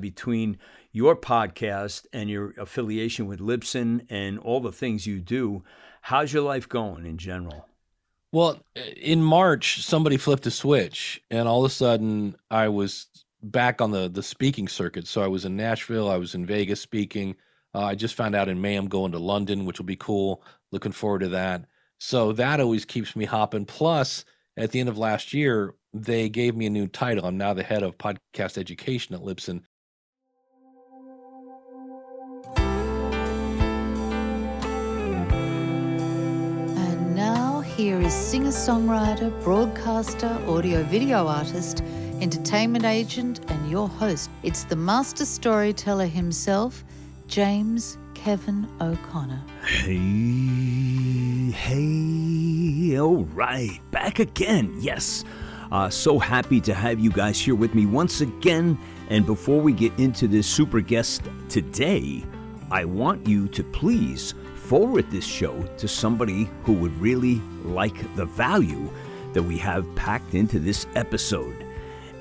between your podcast and your affiliation with Libsyn and all the things you do. How's your life going in general? Well, in March, somebody flipped a switch, and all of a sudden, I was back on the the speaking circuit. So I was in Nashville, I was in Vegas speaking. Uh, I just found out in May I'm going to London, which will be cool. Looking forward to that. So that always keeps me hopping. Plus, at the end of last year, they gave me a new title. I'm now the head of podcast education at Libsyn. Here is singer songwriter, broadcaster, audio video artist, entertainment agent, and your host. It's the master storyteller himself, James Kevin O'Connor. Hey, hey, all right, back again. Yes, uh, so happy to have you guys here with me once again. And before we get into this super guest today, I want you to please forward this show to somebody who would really like the value that we have packed into this episode.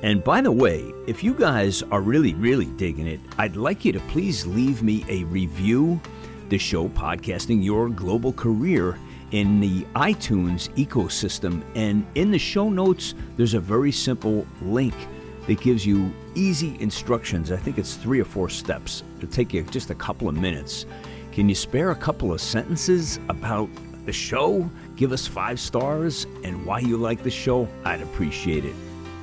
And by the way, if you guys are really, really digging it, I'd like you to please leave me a review. The show Podcasting Your Global Career in the iTunes ecosystem. And in the show notes, there's a very simple link that gives you easy instructions. I think it's three or four steps. It'll take you just a couple of minutes. Can you spare a couple of sentences about the show? Give us five stars and why you like the show. I'd appreciate it.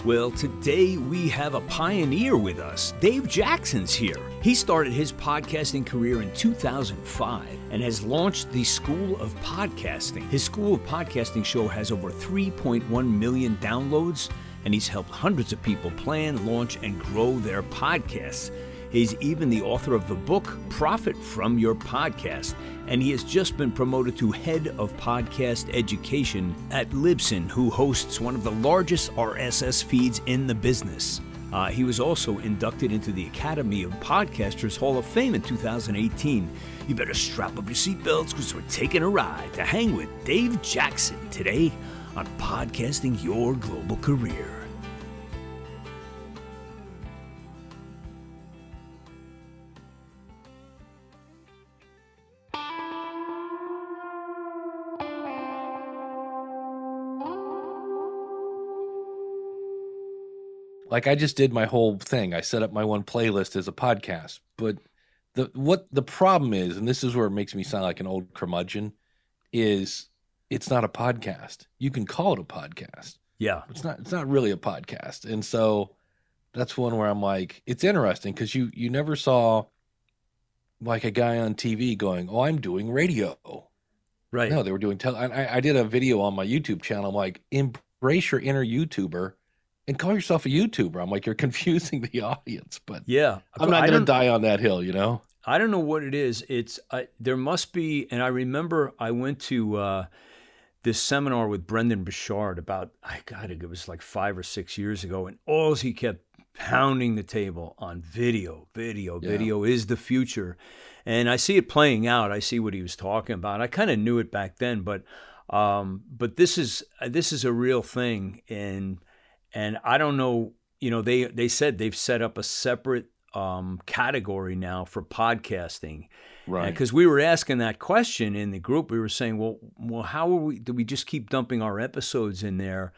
Well, today we have a pioneer with us. Dave Jackson's here. He started his podcasting career in 2005 and has launched the School of Podcasting. His School of Podcasting show has over 3.1 million downloads, and he's helped hundreds of people plan, launch, and grow their podcasts. He's even the author of the book Profit from Your Podcast, and he has just been promoted to head of podcast education at Libsyn, who hosts one of the largest RSS feeds in the business. Uh, he was also inducted into the Academy of Podcasters Hall of Fame in 2018. You better strap up your seatbelts because we're taking a ride to hang with Dave Jackson today on Podcasting Your Global Career. Like I just did my whole thing. I set up my one playlist as a podcast. But the what the problem is, and this is where it makes me sound like an old curmudgeon, is it's not a podcast. You can call it a podcast. Yeah. It's not it's not really a podcast. And so that's one where I'm like, it's interesting because you you never saw like a guy on TV going, Oh, I'm doing radio. Right. No, they were doing tell. I, I did a video on my YouTube channel. I'm like, embrace your inner YouTuber and call yourself a YouTuber. I'm like, you're confusing the audience, but Yeah. I'm not going to die on that hill, you know? I don't know what it is. It's I, there must be, and I remember I went to uh, this seminar with Brendon Burchard about I got it. It was like five or six years ago, and all he kept pounding the table on video, video, Yeah. video is the future, and I see it playing out. I see what he was talking about. I kind of knew it back then, but um, but this is this is a real thing, and and I don't know. You know, they they said they've set up a separate um, category now for podcasting. Right. Because we were asking that question in the group, we were saying, well, well, how are we? Do we just keep dumping our episodes in there?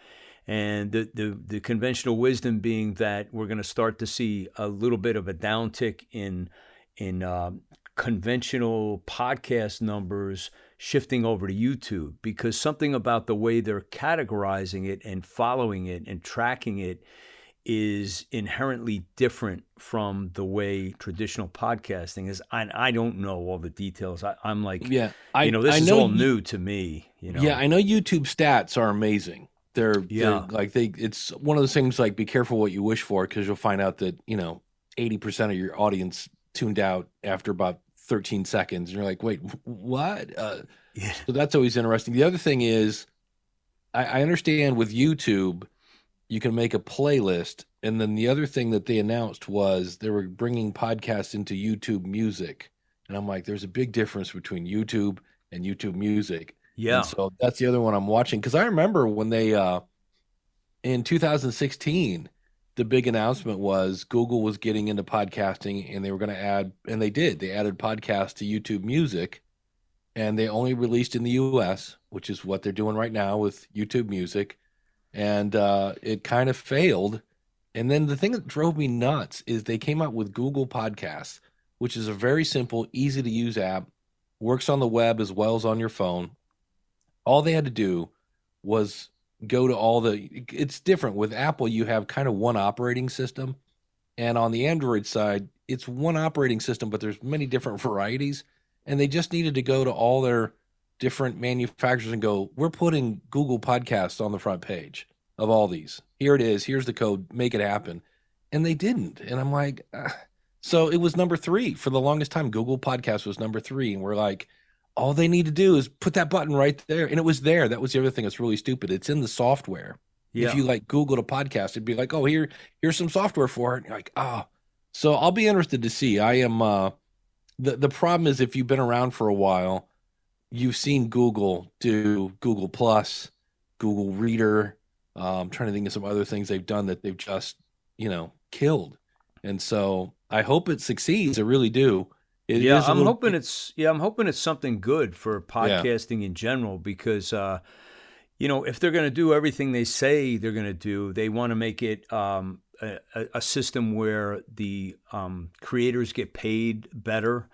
And the the, the conventional wisdom being that we're going to start to see a little bit of a downtick in in uh, conventional podcast numbers shifting over to YouTube because something about the way they're categorizing it and following it and tracking it is inherently different from the way traditional podcasting is. And I don't know all the details. I, I'm like, yeah. I, you know, this I is know all you- new to me. You know, Yeah, I know YouTube stats are amazing. They're, Yeah. they're like they it's one of those things like be careful what you wish for because you'll find out that, you know, 80% of your audience tuned out after about 13 seconds. And you're like, wait, what? Uh, Yeah. so that's always interesting. The other thing is I, I understand with YouTube, you can make a playlist. And then the other thing that they announced was they were bringing podcasts into YouTube music. And I'm like, there's a big difference between YouTube and YouTube music. yeah, And so that's the other one I'm watching because I remember when they uh in 2016 the big announcement was Google was getting into podcasting and they were going to add, and they did. They added podcasts to YouTube Music, and they only released in the US, which is what they're doing right now with YouTube Music. And uh, it kind of failed. And then the thing that drove me nuts is they came out with Google Podcasts, which is a very simple, easy to use app, works on the web as well as on your phone. All they had to do was go to all the it's different. With Apple you have kind of one operating system. And on the Android side it's one operating system but there's many different varieties. And they just needed to go to all their different manufacturers and go we're putting Google Podcasts on the front page of all these. Here it is. Here's the code. Make it happen. And they didn't. And I'm like ah. so it was number 3 for the longest time Google Podcast was number 3 and we're like all they need to do is put that button right there and it was there. That was the other thing that's really stupid. It's in the software. Yeah. if you like googled a podcast it'd be like oh here here's some software for it. And you're like oh so i'll be interested to see. I am uh the the problem is if you've been around for a while you've seen google do google plus google reader. Uh, i'm trying to think of some other things they've done that they've just you know killed. And so i hope it succeeds. I really do it yeah, I'm little... hoping it's yeah, I'm hoping it's something good for podcasting yeah. in general because uh, you know if they're going to do everything they say they're going to do, they want to make it um, a, a, system where the um, creators get paid better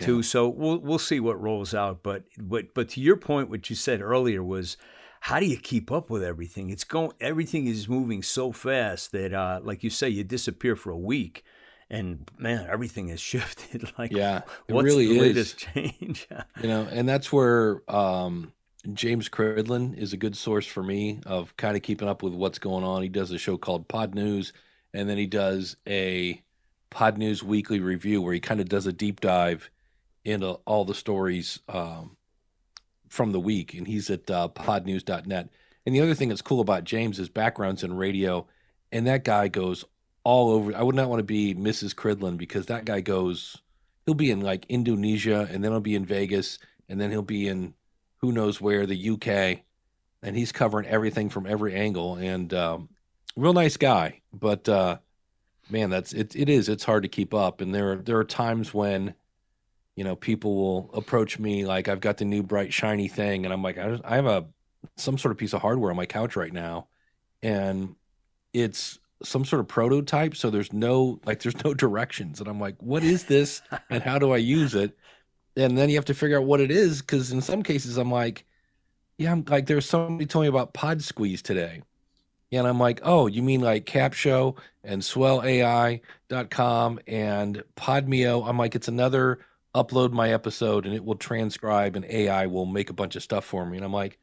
too. So we'll we'll see what rolls out. But but but to your point, what you said earlier was how do you keep up with everything? It's going everything is moving so fast that uh, like you say, you disappear for a week and man, everything has shifted. like, yeah, it what's really the latest change? you know, and that's where um, James Cridland is a good source for me of kind of keeping up with what's going on. He does a show called Pod News, and then he does a Pod News weekly review where he kind of does a deep dive into all the stories um, from the week. And he's at uh, podnews.net. And the other thing that's cool about James is backgrounds in radio, and that guy goes all over. I would not want to be Mrs. Cridland because that guy goes, he'll be in like Indonesia and then he'll be in Vegas and then he'll be in who knows where, the UK. And he's covering everything from every angle and um, real nice guy. But uh, man, that's it, it is. It's hard to keep up. And there are, there are times when, you know, people will approach me like I've got the new bright shiny thing. And I'm like, I, I have a, some sort of piece of hardware on my couch right now. And it's some sort of prototype so there's no like there's no directions. And i'm like what is this? And how do i use it? And then you have to figure out what it is because in some cases i'm like yeah i'm like there's somebody told me about Podsqueeze today. And i'm like oh you mean like capsho and swellai.com and podmeo i'm like it's another upload my episode and it will transcribe and ai will make a bunch of stuff for me. And i'm like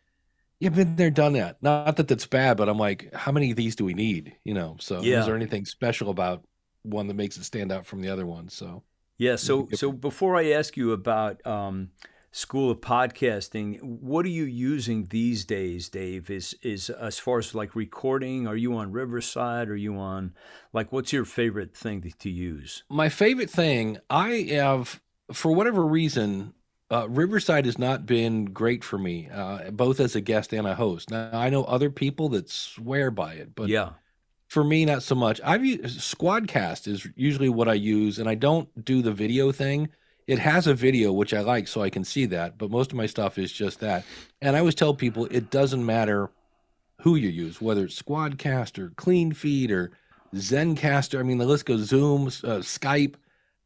yeah, been there, done that. Not that that's bad, but I'm like, how many of these do we need? You know, so yeah. is there anything special about one that makes it stand out from the other ones? So yeah. So so before I ask you about um, School of Podcasting, what are you using these days, Dave? Is is as far as like recording? Are you on Riverside? Are you on like what's your favorite thing to, to use? My favorite thing, I have for whatever reason, uh, Riverside has not been great for me, uh, both as a guest and a host. Now I know other people that swear by it, but yeah, for me not so much. I've used Squadcast is usually what I use, and I don't do the video thing. It has a video which I like, so I can see that. But most of my stuff is just that. And I always tell people it doesn't matter who you use, whether it's Squadcast or Clean Feed or Zencastr. I mean, the list goes Zoom, uh, Skype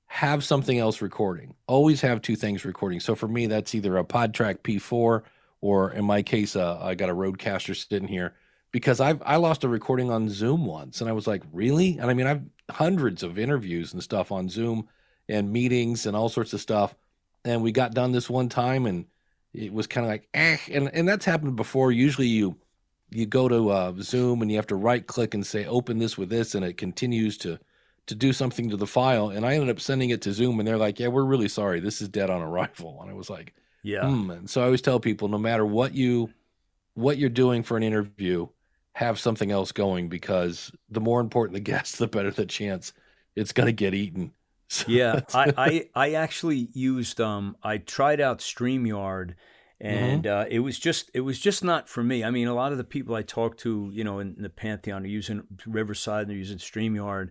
have something else recording. Always have two things recording. So for me, that's either a PodTrak P4 or in my case, uh, I got a Rodecaster sitting here because I've I lost a recording on Zoom once, and I was like, really? And I mean, I've hundreds of interviews and stuff on Zoom and meetings and all sorts of stuff, and we got done this one time, and it was kind of like, eh, and and that's happened before. Usually, you you go to uh, Zoom and you have to right click and say open this with this, and it continues to to do something to the file, and I ended up sending it to Zoom, and they're like, "Yeah, we're really sorry. This is dead on arrival." And I was like, "Yeah." Hmm. And so I always tell people, no matter what you what you're doing for an interview, have something else going because the more important the guest, the better the chance it's going to get eaten. So yeah, I, I I actually used um I tried out Streamyard and mm-hmm. uh, it was just it was just not for me. I mean, a lot of the people I talked to, you know, in, in the Pantheon are using Riverside, and they're using Streamyard,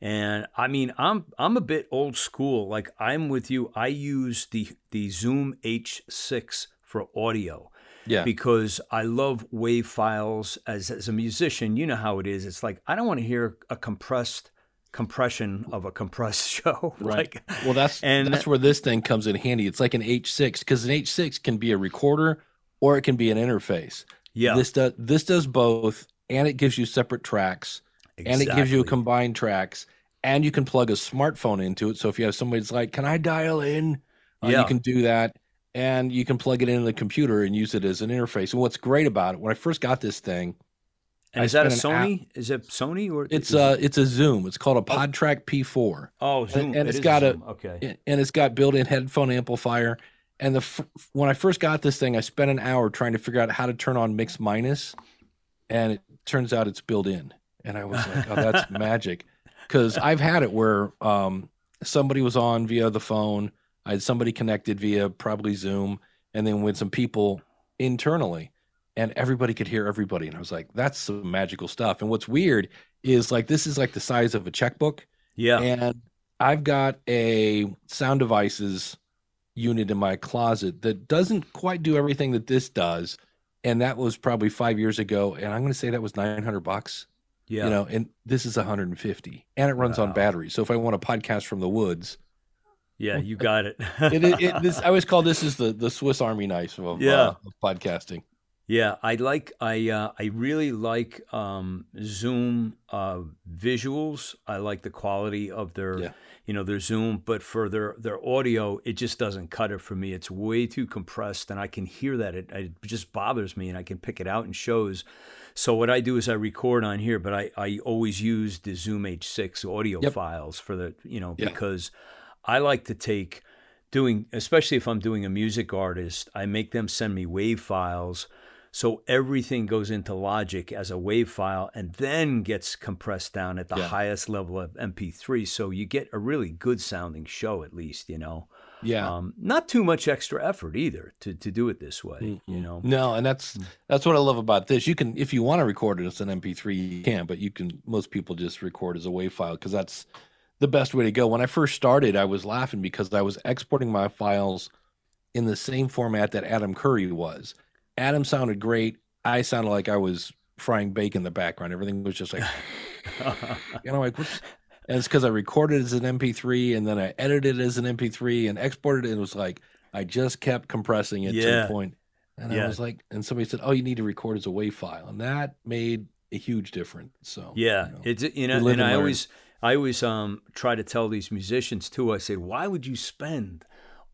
and I mean, I'm I'm a bit old school. Like I'm with you. I use the the Zoom H6 for audio. Yeah. Because I love wave files as as a musician, you know how it is. It's like I don't want to hear a compressed compression of a compressed show. Right. Like, well, that's and that's where this thing comes in handy. It's like an H6 because an H6 can be a recorder or it can be an interface. Yeah. This does this does both, and it gives you separate tracks, exactly. and it gives you combined tracks, and you can plug a smartphone into it. So if you have somebody that's like, "Can I dial in?" Uh, yeah. you can do that, and you can plug it into the computer and use it as an interface. And what's great about it, when I first got this thing and is that a Sony? App. Is it Sony or it's a it's a Zoom. It's called a oh. PodTrak P4. Oh, Zoom. And, and it has got a, a okay. And it's got built-in headphone amplifier. And the when I first got this thing, I spent an hour trying to figure out how to turn on mix minus, and it turns out it's built in. And I was like, oh, that's magic, because I've had it where um, somebody was on via the phone. I had somebody connected via probably Zoom, and then with some people internally and everybody could hear everybody. And I was like, that's some magical stuff. And what's weird is like this is like the size of a checkbook. Yeah. And I've got a sound devices unit in my closet that doesn't quite do everything that this does. And that was probably five years ago. And I'm going to say that was 900 bucks. Yeah. You know, and this is 150 and it runs wow. on battery. So if I want a podcast from the woods, yeah, you got it. it, it, it this, I always call this is the, the Swiss Army knife of, yeah. Uh, of podcasting. Yeah, I like I uh, I really like um, Zoom uh, visuals. I like the quality of their yeah. you know their Zoom, but for their their audio, it just doesn't cut it for me. It's way too compressed, and I can hear that. It, it just bothers me, and I can pick it out in shows. So what I do is I record on here, but I, I always use the Zoom H6 audio yep. files for the you know yeah. because I like to take doing especially if I'm doing a music artist, I make them send me wave files so everything goes into Logic as a WAV file and then gets compressed down at the yeah. highest level of MP3. So you get a really good sounding show, at least, you know. Yeah. Um, not too much extra effort either to, to do it this way, mm-hmm. you know. No, and that's mm. that's what I love about this. You can if you want to record it as an MP3, you can, but you can most people just record as a WAV file because that's the best way to go. When I first started, I was laughing because I was exporting my files in the same format that Adam Curry was. Adam sounded great. I sounded like I was frying bacon in the background. Everything was just like, you know, like, what's, and it's because I recorded it as an MP3 and then I edited it as an MP3 and exported it. And it was like, I just kept compressing it yeah. to a point. And yeah. I was like, and somebody said, oh, you need to record as a WAV file. And that made a huge difference. So, yeah, you know, it's, you know, and, and I always, I always um, try to tell these musicians too, I said, why would you spend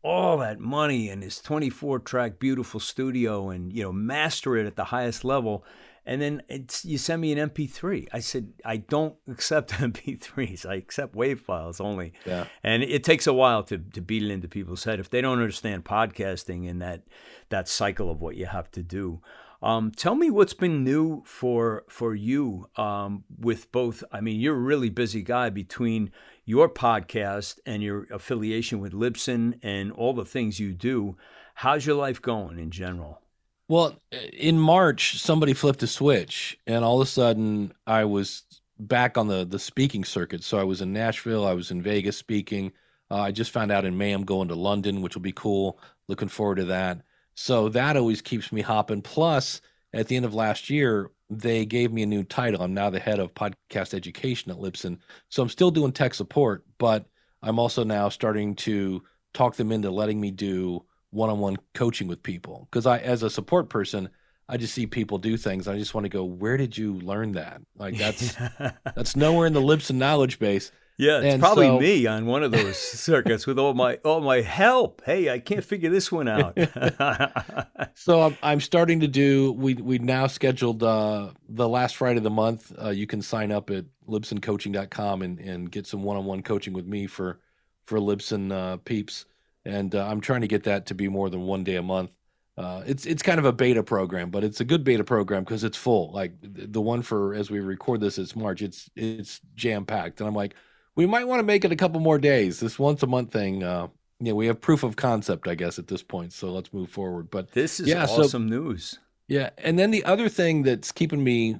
all that money in his 24 track beautiful studio and you know master it at the highest level. And then it's you send me an mp3 i said i don't accept mp3s i accept wave files only. Yeah. and it takes a while to, to beat it into people's head. If they don't understand podcasting and that that cycle of what you have to do um, tell me what's been new for for you um, with both. I mean, you're a really busy guy between your podcast and your affiliation with Libsyn and all the things you do. How's your life going in general? Well, in March, somebody flipped a switch, and all of a sudden, I was back on the the speaking circuit. So I was in Nashville, I was in Vegas speaking. Uh, I just found out in May I'm going to London, which will be cool. Looking forward to that. So that always keeps me hopping. Plus, at the end of last year, they gave me a new title. I'm now the head of podcast education at Libsyn. So I'm still doing tech support, but I'm also now starting to talk them into letting me do one-on-one coaching with people because I as a support person, I just see people do things. I just want to go, where did you learn that? Like that's that's nowhere in the Libsyn knowledge base. Yeah, it's and probably so, me on one of those circuits with all my all my help. Hey, I can't figure this one out. so I'm, I'm starting to do. We we now scheduled uh, the last Friday of the month. Uh, you can sign up at libsyncoaching.com and and get some one on one coaching with me for for Libsyn uh, peeps. And uh, I'm trying to get that to be more than one day a month. Uh, it's it's kind of a beta program, but it's a good beta program because it's full. Like the one for as we record this, it's March. It's it's jam packed, and I'm like we might want to make it a couple more days. This once a month thing, uh, yeah, we have proof of concept, I guess, at this point. So let's move forward. But this is yeah, awesome so, news. Yeah, and then the other thing that's keeping me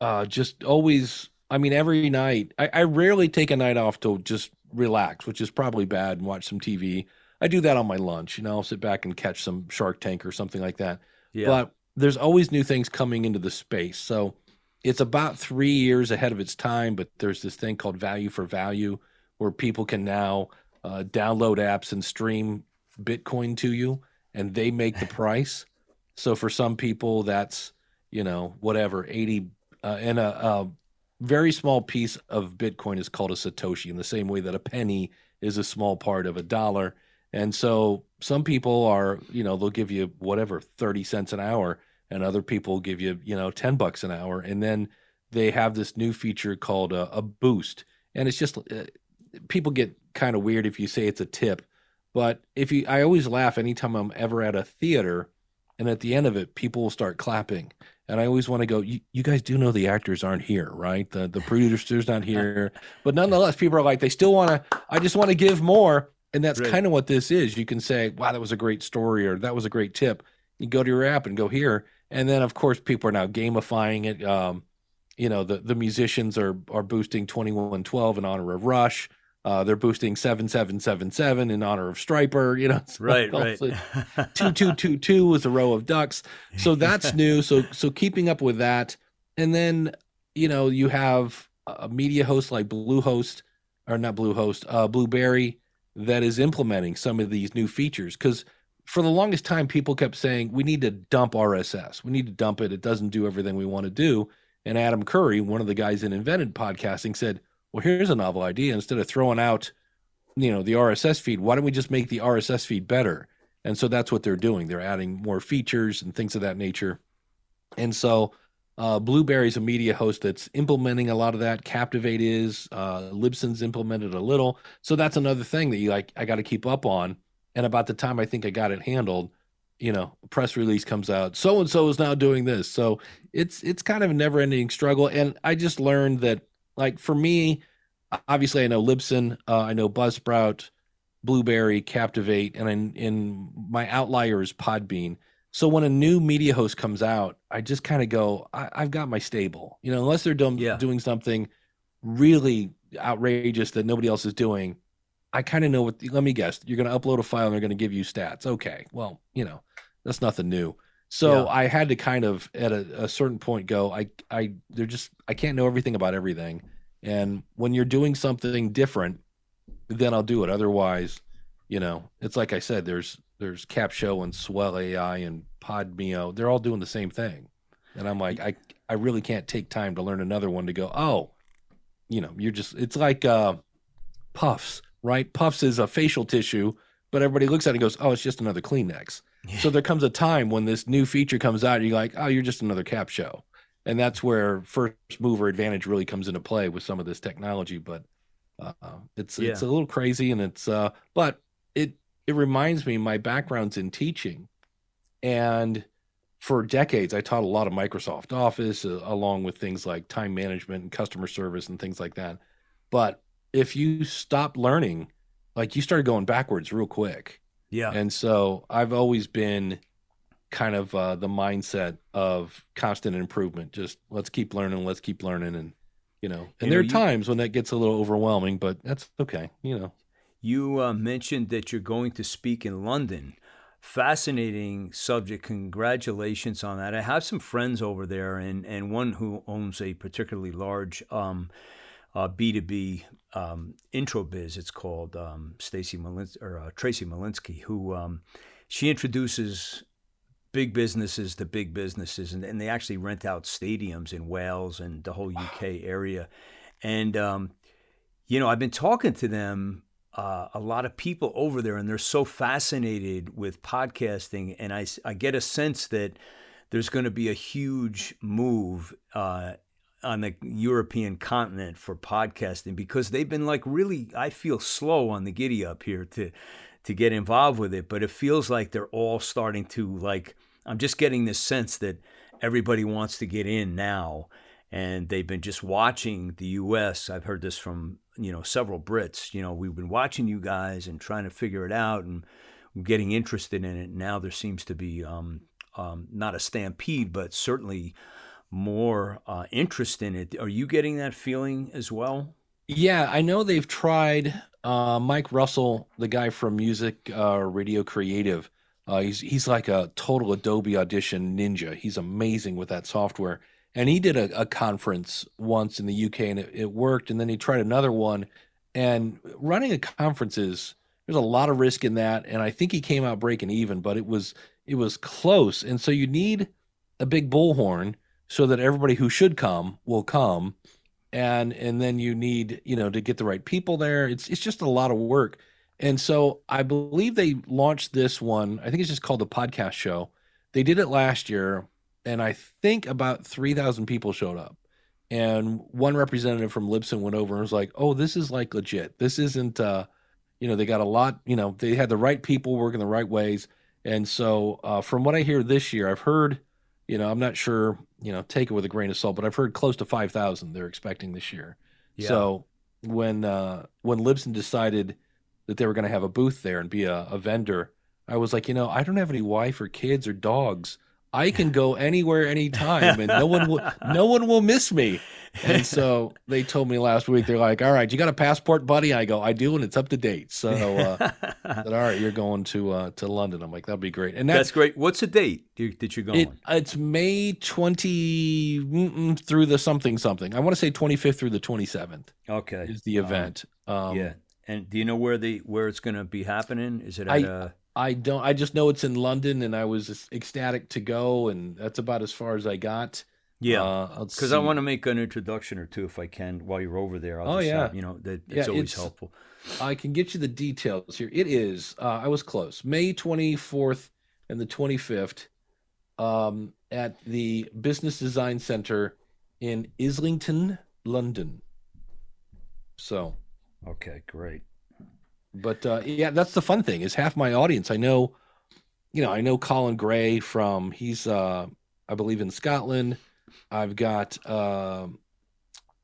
uh, just always, I mean, every night, I, I rarely take a night off to just relax, which is probably bad, and watch some TV. I do that on my lunch. You know, I'll sit back and catch some Shark Tank or something like that. Yeah. But there's always new things coming into the space. So it's about three years ahead of its time, but there's this thing called value for value where people can now uh, download apps and stream Bitcoin to you and they make the price. So for some people, that's, you know, whatever, 80, uh, and a, a very small piece of Bitcoin is called a Satoshi in the same way that a penny is a small part of a dollar. And so some people are, you know, they'll give you whatever, 30 cents an hour and other people give you you know 10 bucks an hour. And then they have this new feature called a, a boost. And it's just uh, people get kind of weird if you say it's a tip. But if you i always laugh anytime i'm ever at a theater and at the end of it people will start clapping. And i always want to go you, you guys do know the actors aren't here right? The the producer's not here. But nonetheless people are like they still want to i just want to give more. And that's right. kind of what this is. You can say wow that was a great story or that was a great tip. You go to your app and go here and then of course people are now gamifying it. Um, you know, the the musicians are are boosting twenty one twelve in honor of Rush. Uh, they're boosting seven seven seven seven in honor of Stryper. You know, so right, right. two two two two was a row of ducks. So that's new. So so keeping up with that, and then you know you have a media host like Bluehost or not Bluehost, uh, Blubrry that is implementing some of these new features because for the longest time, people kept saying, we need to dump RSS. We need to dump it. It doesn't do everything we want to do. And Adam Curry, one of the guys that invented podcasting, said, well, here's a novel idea. Instead of throwing out, you know, the RSS feed, why don't we just make the RSS feed better? And so that's what they're doing. They're adding more features and things of that nature. And so uh, Blubrry's a media host that's implementing a lot of that. Captivate is. Uh, Libsyn's implemented a little. So that's another thing that you like. I got to keep up on and about the time I think I got it handled, you know, press release comes out. So and so is now doing this. So it's it's kind of a never ending struggle. And I just learned that, like for me, obviously I know Libsyn, uh, I know Buzzsprout, Blubrry, Captivate, and in, in my outlier is Podbean. So when a new media host comes out, I just kind of go, I, have got my stable. You know, unless they're dumb, yeah. doing something really outrageous that nobody else is doing, I kind of know what. Let me guess. You're going to upload a file and they're going to give you stats. Okay. Well, you know, that's nothing new. So yeah. I had to kind of at a, a, certain point go. I I they're just I can't know everything about everything. And when you're doing something different, then I'll do it. Otherwise, you know, it's like I said. There's there's Capsho and Swell AI and Podmeo. They're all doing the same thing. And I'm like, I I really can't take time to learn another one to go. Oh, you know, you're just. It's like uh, puffs right? Puffs is a facial tissue, but everybody looks at it and goes, oh, it's just another Kleenex. Yeah. So there comes a time when this new feature comes out, and you're like, oh, you're just another Capsho. And that's where first mover advantage really comes into play with some of this technology. But uh, it's yeah. it's a little crazy, and it's uh, but it it reminds me my background's in teaching, and for decades I taught a lot of Microsoft Office uh, along with things like time management and customer service and things like that. But if you stop learning, like you started going backwards real quick. Yeah. And so I've always been kind of uh, the mindset of constant improvement. Just let's keep learning, let's keep learning. And, you know, and you there know, are you, times when that gets a little overwhelming, but that's okay. You know, you uh, mentioned that you're going to speak in London. Fascinating subject. Congratulations on that. I have some friends over there, and, and one who owns a particularly large um, uh, B2B um, intro biz. It's called um, Stacy Malins- or uh, Tracy Malinsky, who um, she introduces big businesses to big businesses, and, and, they actually rent out stadiums in Wales and the whole UK area. And um, you know, I've been talking to them. Uh, a lot of people over there, and they're so fascinated with podcasting, and I, I get a sense that there's going to be a huge move uh, on the European continent for podcasting because they've been like really I feel slow on the giddy up here to to get involved with it but it feels like they're all starting to like I'm just getting this sense that everybody wants to get in now and they've been just watching the US I've heard this from you know several Brits. You know, we've been watching you guys and trying to figure it out and getting interested in it. Now there seems to be um, um, not a stampede, but certainly more uh, interest in it. Are you getting that feeling as well? Yeah, I know they've tried. Uh, Mike Russell, the guy from Music uh, Radio Creative, uh, he's he's like a total Adobe Audition ninja. He's amazing with that software. And he did a, a conference once in the UK, and it, it worked. And then he tried another one. And running a conference is there's a lot of risk in that. And I think he came out breaking even, but it was it was close. And so you need a big bullhorn so that everybody who should come will come. And and then you need you know to get the right people there. It's it's just a lot of work. And so i believe they launched this one. I think it's just called the podcast show. They did it last year and i think about 3000 people showed up. And one representative from libsyn went over and was like oh this is like legit. This isn't uh you know they got a lot you know they had the right people working the right ways. And so uh, from what i hear this year i've heard you know, I'm not sure, you know, take it with a grain of salt, but I've heard close to 5,000 they're expecting this year. Yeah. So when uh, when Libsyn decided that they were going to have a booth there and be a, a vendor, I was like, you know, I don't have any wife or kids or dogs. I can go anywhere, anytime, and no one will no one will miss me. And so they told me last week, they're like, "All right, you got a passport, buddy?" I go, "I do, and it's up to date." So, uh, said, all right, you're going to uh, to London. I'm like, that'd be great. And that's, that's great. What's the date that you're going? It, it's May 20 through the something something. I want to say 25th through the 27th. Okay, is the event. Um, um, yeah. And do you know where the where it's going to be happening? Is it at I, a I don't. I just know it's in London, and I was ecstatic to go, and that's about as far as I got. Yeah, because uh, I want to make an introduction or two if I can while you're over there. I'll oh just, yeah, uh, you know that it's yeah, always it's, helpful. I can get you the details here. It is. Uh, I was close. May 24th and the 25th, um, at the Business Design Center in Islington, London. So. Okay, great. But uh, yeah, that's the fun thing is half my audience. I know, you know, I know Colin Gray from he's uh, I believe in Scotland. I've got uh,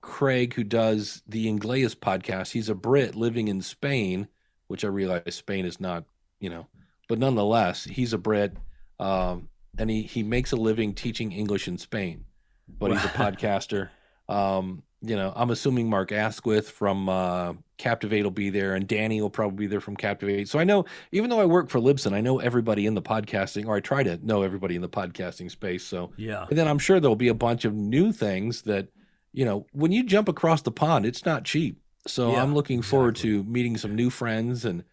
Craig who does the Ingleus podcast. He's a Brit living in Spain, which I realize Spain is not, you know, but nonetheless, he's a Brit, um, and he he makes a living teaching English in Spain. But he's a podcaster. Um, you know, I'm assuming Mark Asquith from uh, Captivate will be there, and Danny will probably be there from Captivate. So I know, even though I work for Libsyn, I know everybody in the podcasting, or I try to know everybody in the podcasting space. So yeah, and then I'm sure there'll be a bunch of new things that, you know, when you jump across the pond, it's not cheap. So yeah, I'm looking exactly. forward to meeting some new friends and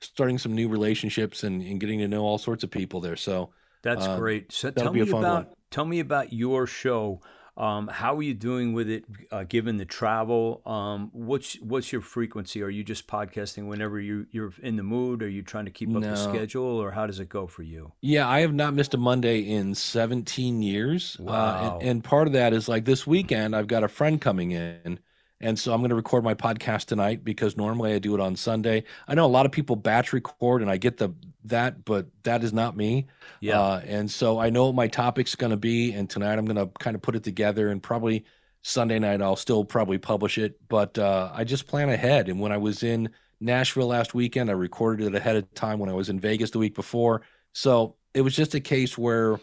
starting some new relationships and, and getting to know all sorts of people there. So that's uh, great. So tell me about one. tell me about your show. Um, how are you doing with it, uh, given the travel? Um, what's what's your frequency? Are you just podcasting whenever you you're in the mood? Are you trying to keep up no. the schedule, or how does it go for you? Yeah, I have not missed a Monday in 17 years. Wow. Uh, and, and part of that is like this weekend, I've got a friend coming in and so I'm going to record my podcast tonight because normally I do it on Sunday. I know a lot of people batch record and I get the that, but that is not me. Yeah. Uh, and so I know what my topic's going to be. And tonight I'm going to kind of put it together and probably Sunday night I'll still probably publish it. But uh, I just plan ahead. And when I was in Nashville last weekend, I recorded it ahead of time when I was in Vegas the week before. So it was just a case where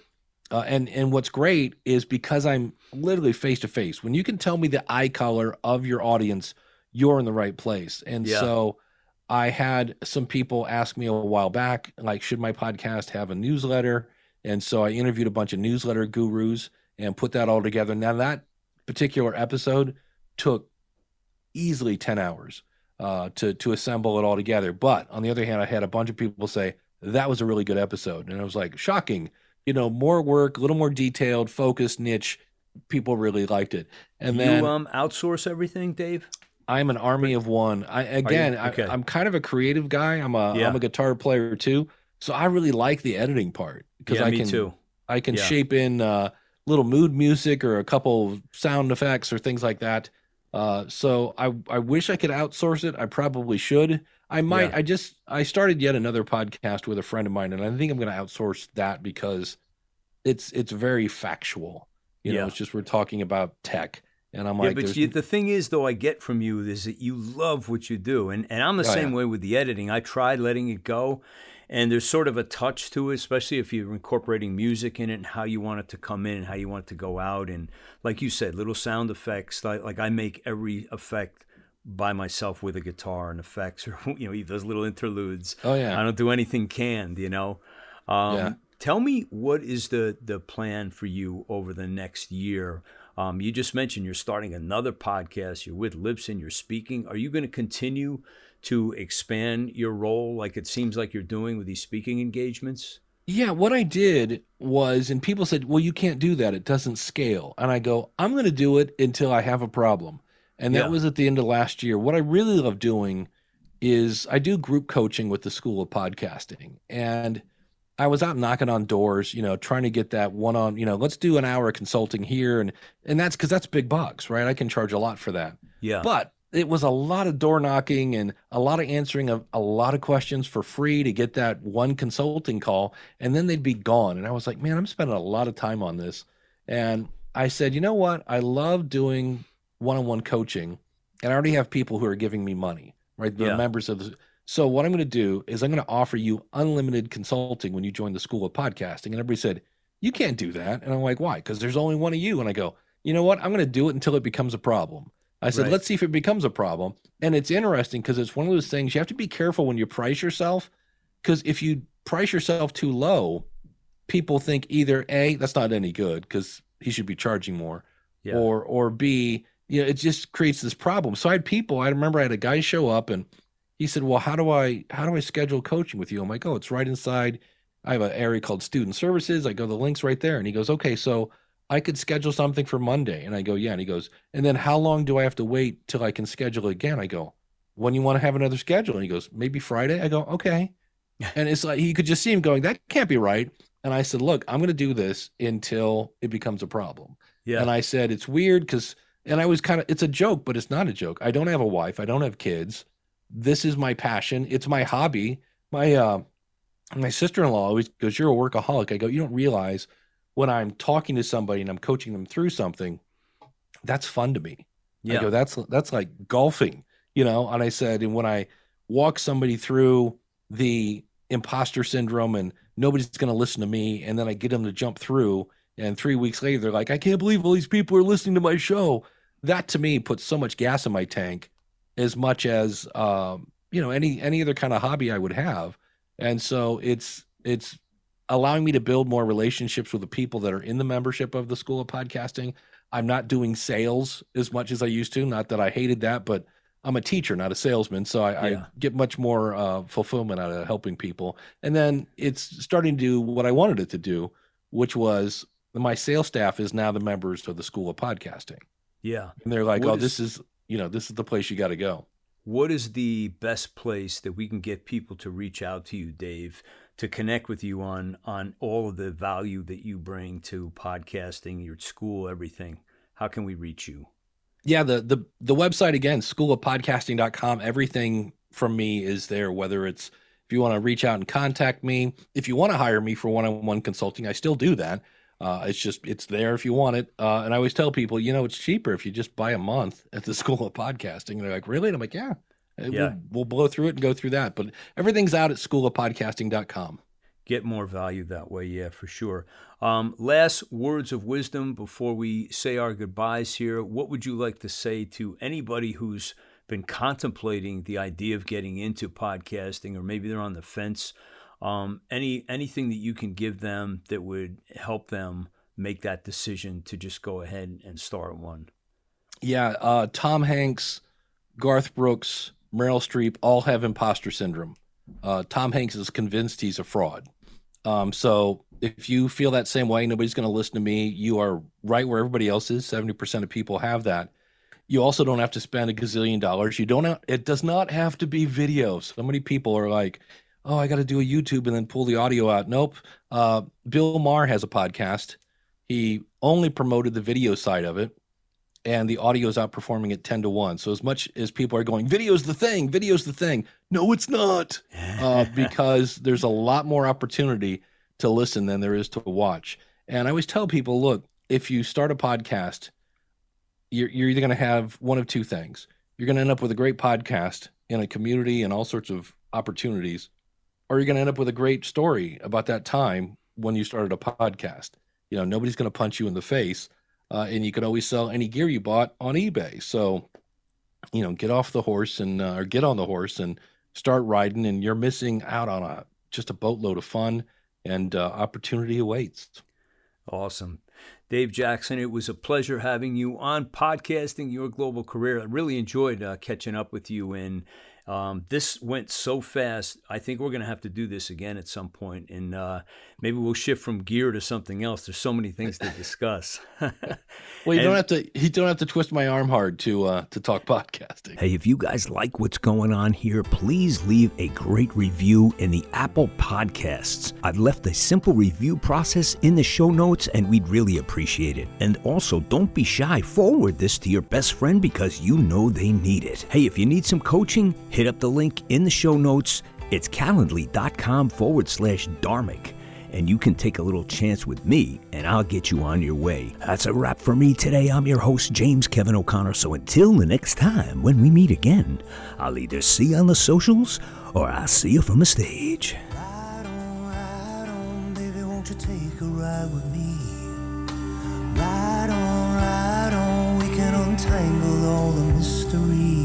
uh, and and what's great is because I'm literally face to face. When you can tell me the eye color of your audience, you're in the right place. And yeah. so I had some people ask me a while back, like, should my podcast have a newsletter? And so I interviewed a bunch of newsletter gurus and put that all together. Now that particular episode took easily 10 hours uh, to to assemble it all together. But on the other hand, I had a bunch of people say that was a really good episode, and I was like, shocking you know, more work, a little more detailed, focused, niche. People really liked it. And then you um, outsource everything, Dave. I'm an army of one. I again, okay. I, am kind of a creative guy. I'm a am a guitar player too, so I really like the editing part because yeah, I can too. I can yeah. shape in uh, little mood music or a couple sound effects or things like that. Uh, so I I wish I could outsource it. I probably should. I might. Yeah. I just I started yet another podcast with a friend of mine, and I think I'm going to outsource that because it's it's very factual. You yeah. know, it's just we're talking about tech, And I'm like, yeah, but you, the thing is, though, I get from you is that you love what you do, and and I'm the oh, same way with the editing. I tried letting it go, and there's sort of a touch to it, especially if you're incorporating music in it and how you want it to come in and how you want it to go out, and like you said, little sound effects. Like, like I make every effect by myself with a guitar and effects, or you know, those little interludes. Oh yeah, I don't do anything canned, you know. Um, yeah. Tell me what is the the plan for you over the next year? Um, you just mentioned you're starting another podcast. You're with Libsyn. You're speaking. Are you going to continue to expand your role, like it seems like you're doing with these speaking engagements? Yeah, what I did was, and people said, "Well, you can't do that; it doesn't scale." And I go, "I'm going to do it until I have a problem." And that yeah. was at the end of last year. What I really love doing is I do group coaching with the School of Podcasting, and I was out knocking on doors, you know, trying to get that one on, you know, let's do an hour of consulting here. And, and that's because that's big bucks, right? I can charge a lot for that. Yeah. But it was a lot of door knocking and a lot of answering of a lot of questions for free to get that one consulting call. And then they'd be gone. And I was like, man, I'm spending a lot of time on this. And I said, you know what? I love doing one on one coaching. And I already have people who are giving me money, right? The yeah. members of the so what I'm going to do is I'm going to offer you unlimited consulting when you join the school of podcasting. And everybody said, you can't do that. And I'm like, why? Because there's only one of you. And I go, you know what? I'm going to do it until it becomes a problem. I said, right. let's see if it becomes a problem. And it's interesting because it's one of those things you have to be careful when you price yourself. Because if you price yourself too low, people think either A, that's not any good because he should be charging more, yeah. or or B, you know, it just creates this problem. So I had people, I remember I had a guy show up and he said, "Well, how do I how do I schedule coaching with you?" I'm like, "Oh, it's right inside. I have an area called Student Services. I go the links right there." And he goes, "Okay, so I could schedule something for Monday." And I go, "Yeah." And he goes, "And then how long do I have to wait till I can schedule again?" I go, "When you want to have another schedule?" And he goes, "Maybe Friday." I go, "Okay." and it's like he could just see him going, "That can't be right." And I said, "Look, I'm going to do this until it becomes a problem." Yeah. And I said, "It's weird because." And I was kind of, it's a joke, but it's not a joke. I don't have a wife. I don't have kids this is my passion. It's my hobby. My uh, my sister in law always goes, "You're a workaholic." I go, "You don't realize when I'm talking to somebody and I'm coaching them through something, that's fun to me." Yeah. I go, "That's that's like golfing," you know. And I said, and when I walk somebody through the imposter syndrome and nobody's going to listen to me, and then I get them to jump through, and three weeks later they're like, "I can't believe all these people are listening to my show." That to me puts so much gas in my tank as much as um, you know any any other kind of hobby I would have. And so it's it's allowing me to build more relationships with the people that are in the membership of the School of Podcasting. I'm not doing sales as much as I used to. Not that I hated that, but I'm a teacher, not a salesman, so I, yeah. I get much more uh, fulfillment out of helping people. And then it's starting to do what I wanted it to do, which was my sales staff is now the members of the School of Podcasting. Yeah, and they're like, what "Oh, is, this is you know, this is the place you got to go. What is the best place that we can get people to reach out to you, Dave, to connect with you on on all of the value that you bring to podcasting, your school, everything? How can we reach you? Yeah, the the the website again, schoolofpodcasting.com. Everything from me is there, whether it's if you want to reach out and contact me, if you want to hire me for one-on-one consulting, I still do that. Uh, it's just it's there if you want it. Uh, and I always tell people, you know, it's cheaper if you just buy a month at the School of Podcasting. And they're like, really? And I'm like, yeah. Yeah. We'll, we'll blow through it and go through that. But everything's out at schoolofpodcasting.com. Get more value that way, yeah, for sure. Um, last words of wisdom before we say our goodbyes here. What would you like to say to anybody who's been contemplating the idea of getting into podcasting, or maybe they're on the fence? Um, any anything that you can give them that would help them make that decision to just go ahead and start one. Yeah, uh, Tom Hanks, Garth Brooks, Meryl Streep all have imposter syndrome. Uh, Tom Hanks is convinced he's a fraud. Um, so if you feel that same way, nobody's going to listen to me. You are right where everybody else is. Seventy percent of people have that. You also don't have to spend a gazillion dollars. You don't. Have, it does not have to be video. So many people are like, oh, I got to do a YouTube and then pull the audio out. Nope. Uh, Bill Maher has a podcast. He only promoted the video side of it, and the audio is outperforming it 10 to 1. So, as much as people are going, video's the thing, video's the thing, no, it's not, uh, because there's a lot more opportunity to listen than there is to watch. And I always tell people look, if you start a podcast, you're, you're either going to have one of two things. You're going to end up with a great podcast in a community and all sorts of opportunities, or you're going to end up with a great story about that time when you started a podcast. You know, nobody's going to punch you in the face, uh, and you could always sell any gear you bought on eBay. So, you know, get off the horse and uh, or get on the horse and start riding, and you're missing out on a just a boatload of fun and uh, opportunity awaits. Awesome. Dave Jackson, it was a pleasure having you on podcasting your global career. I really enjoyed uh, catching up with you and um, this went so fast. I think we're going to have to do this again at some point, and uh, maybe we'll shift from gear to something else. There's so many things to discuss. well, you and, don't have to. You don't have to twist my arm hard to uh, to talk podcasting. Hey, if you guys like what's going on here, please leave a great review in the Apple Podcasts. I've left a simple review process in the show notes, and we'd really appreciate it. And also, don't be shy. Forward this to your best friend because you know they need it. Hey, if you need some coaching hit up the link in the show notes. It's calendly.com forward slash dharmic. And you can take a little chance with me, and I'll get you on your way. That's a wrap for me today. I'm your host, James Kevin O'Connor. So until the next time when we meet again, I'll either see you on the socials or I'll see you from the stage. Ride on, ride on, baby, won't you take a ride with me? Ride on, ride on, we can untangle all the mystery.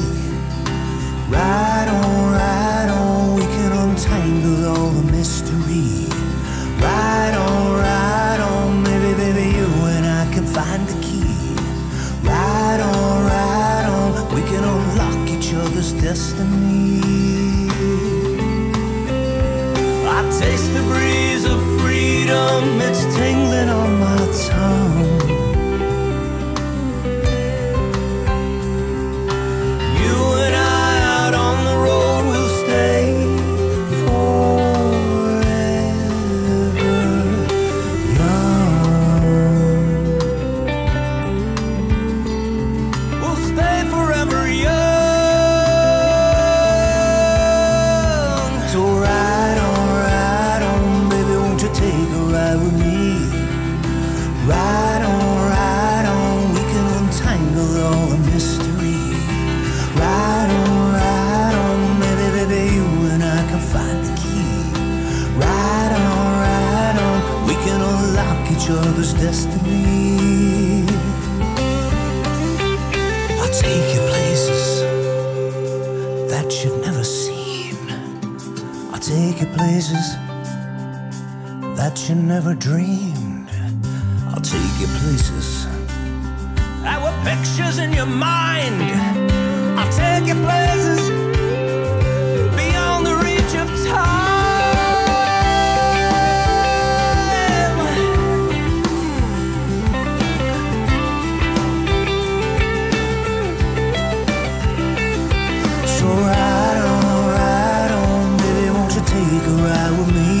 places that you never dreamed. I'll take you places that were pictures in your mind. I'll take you places beyond the reach of time. So I stick around with me.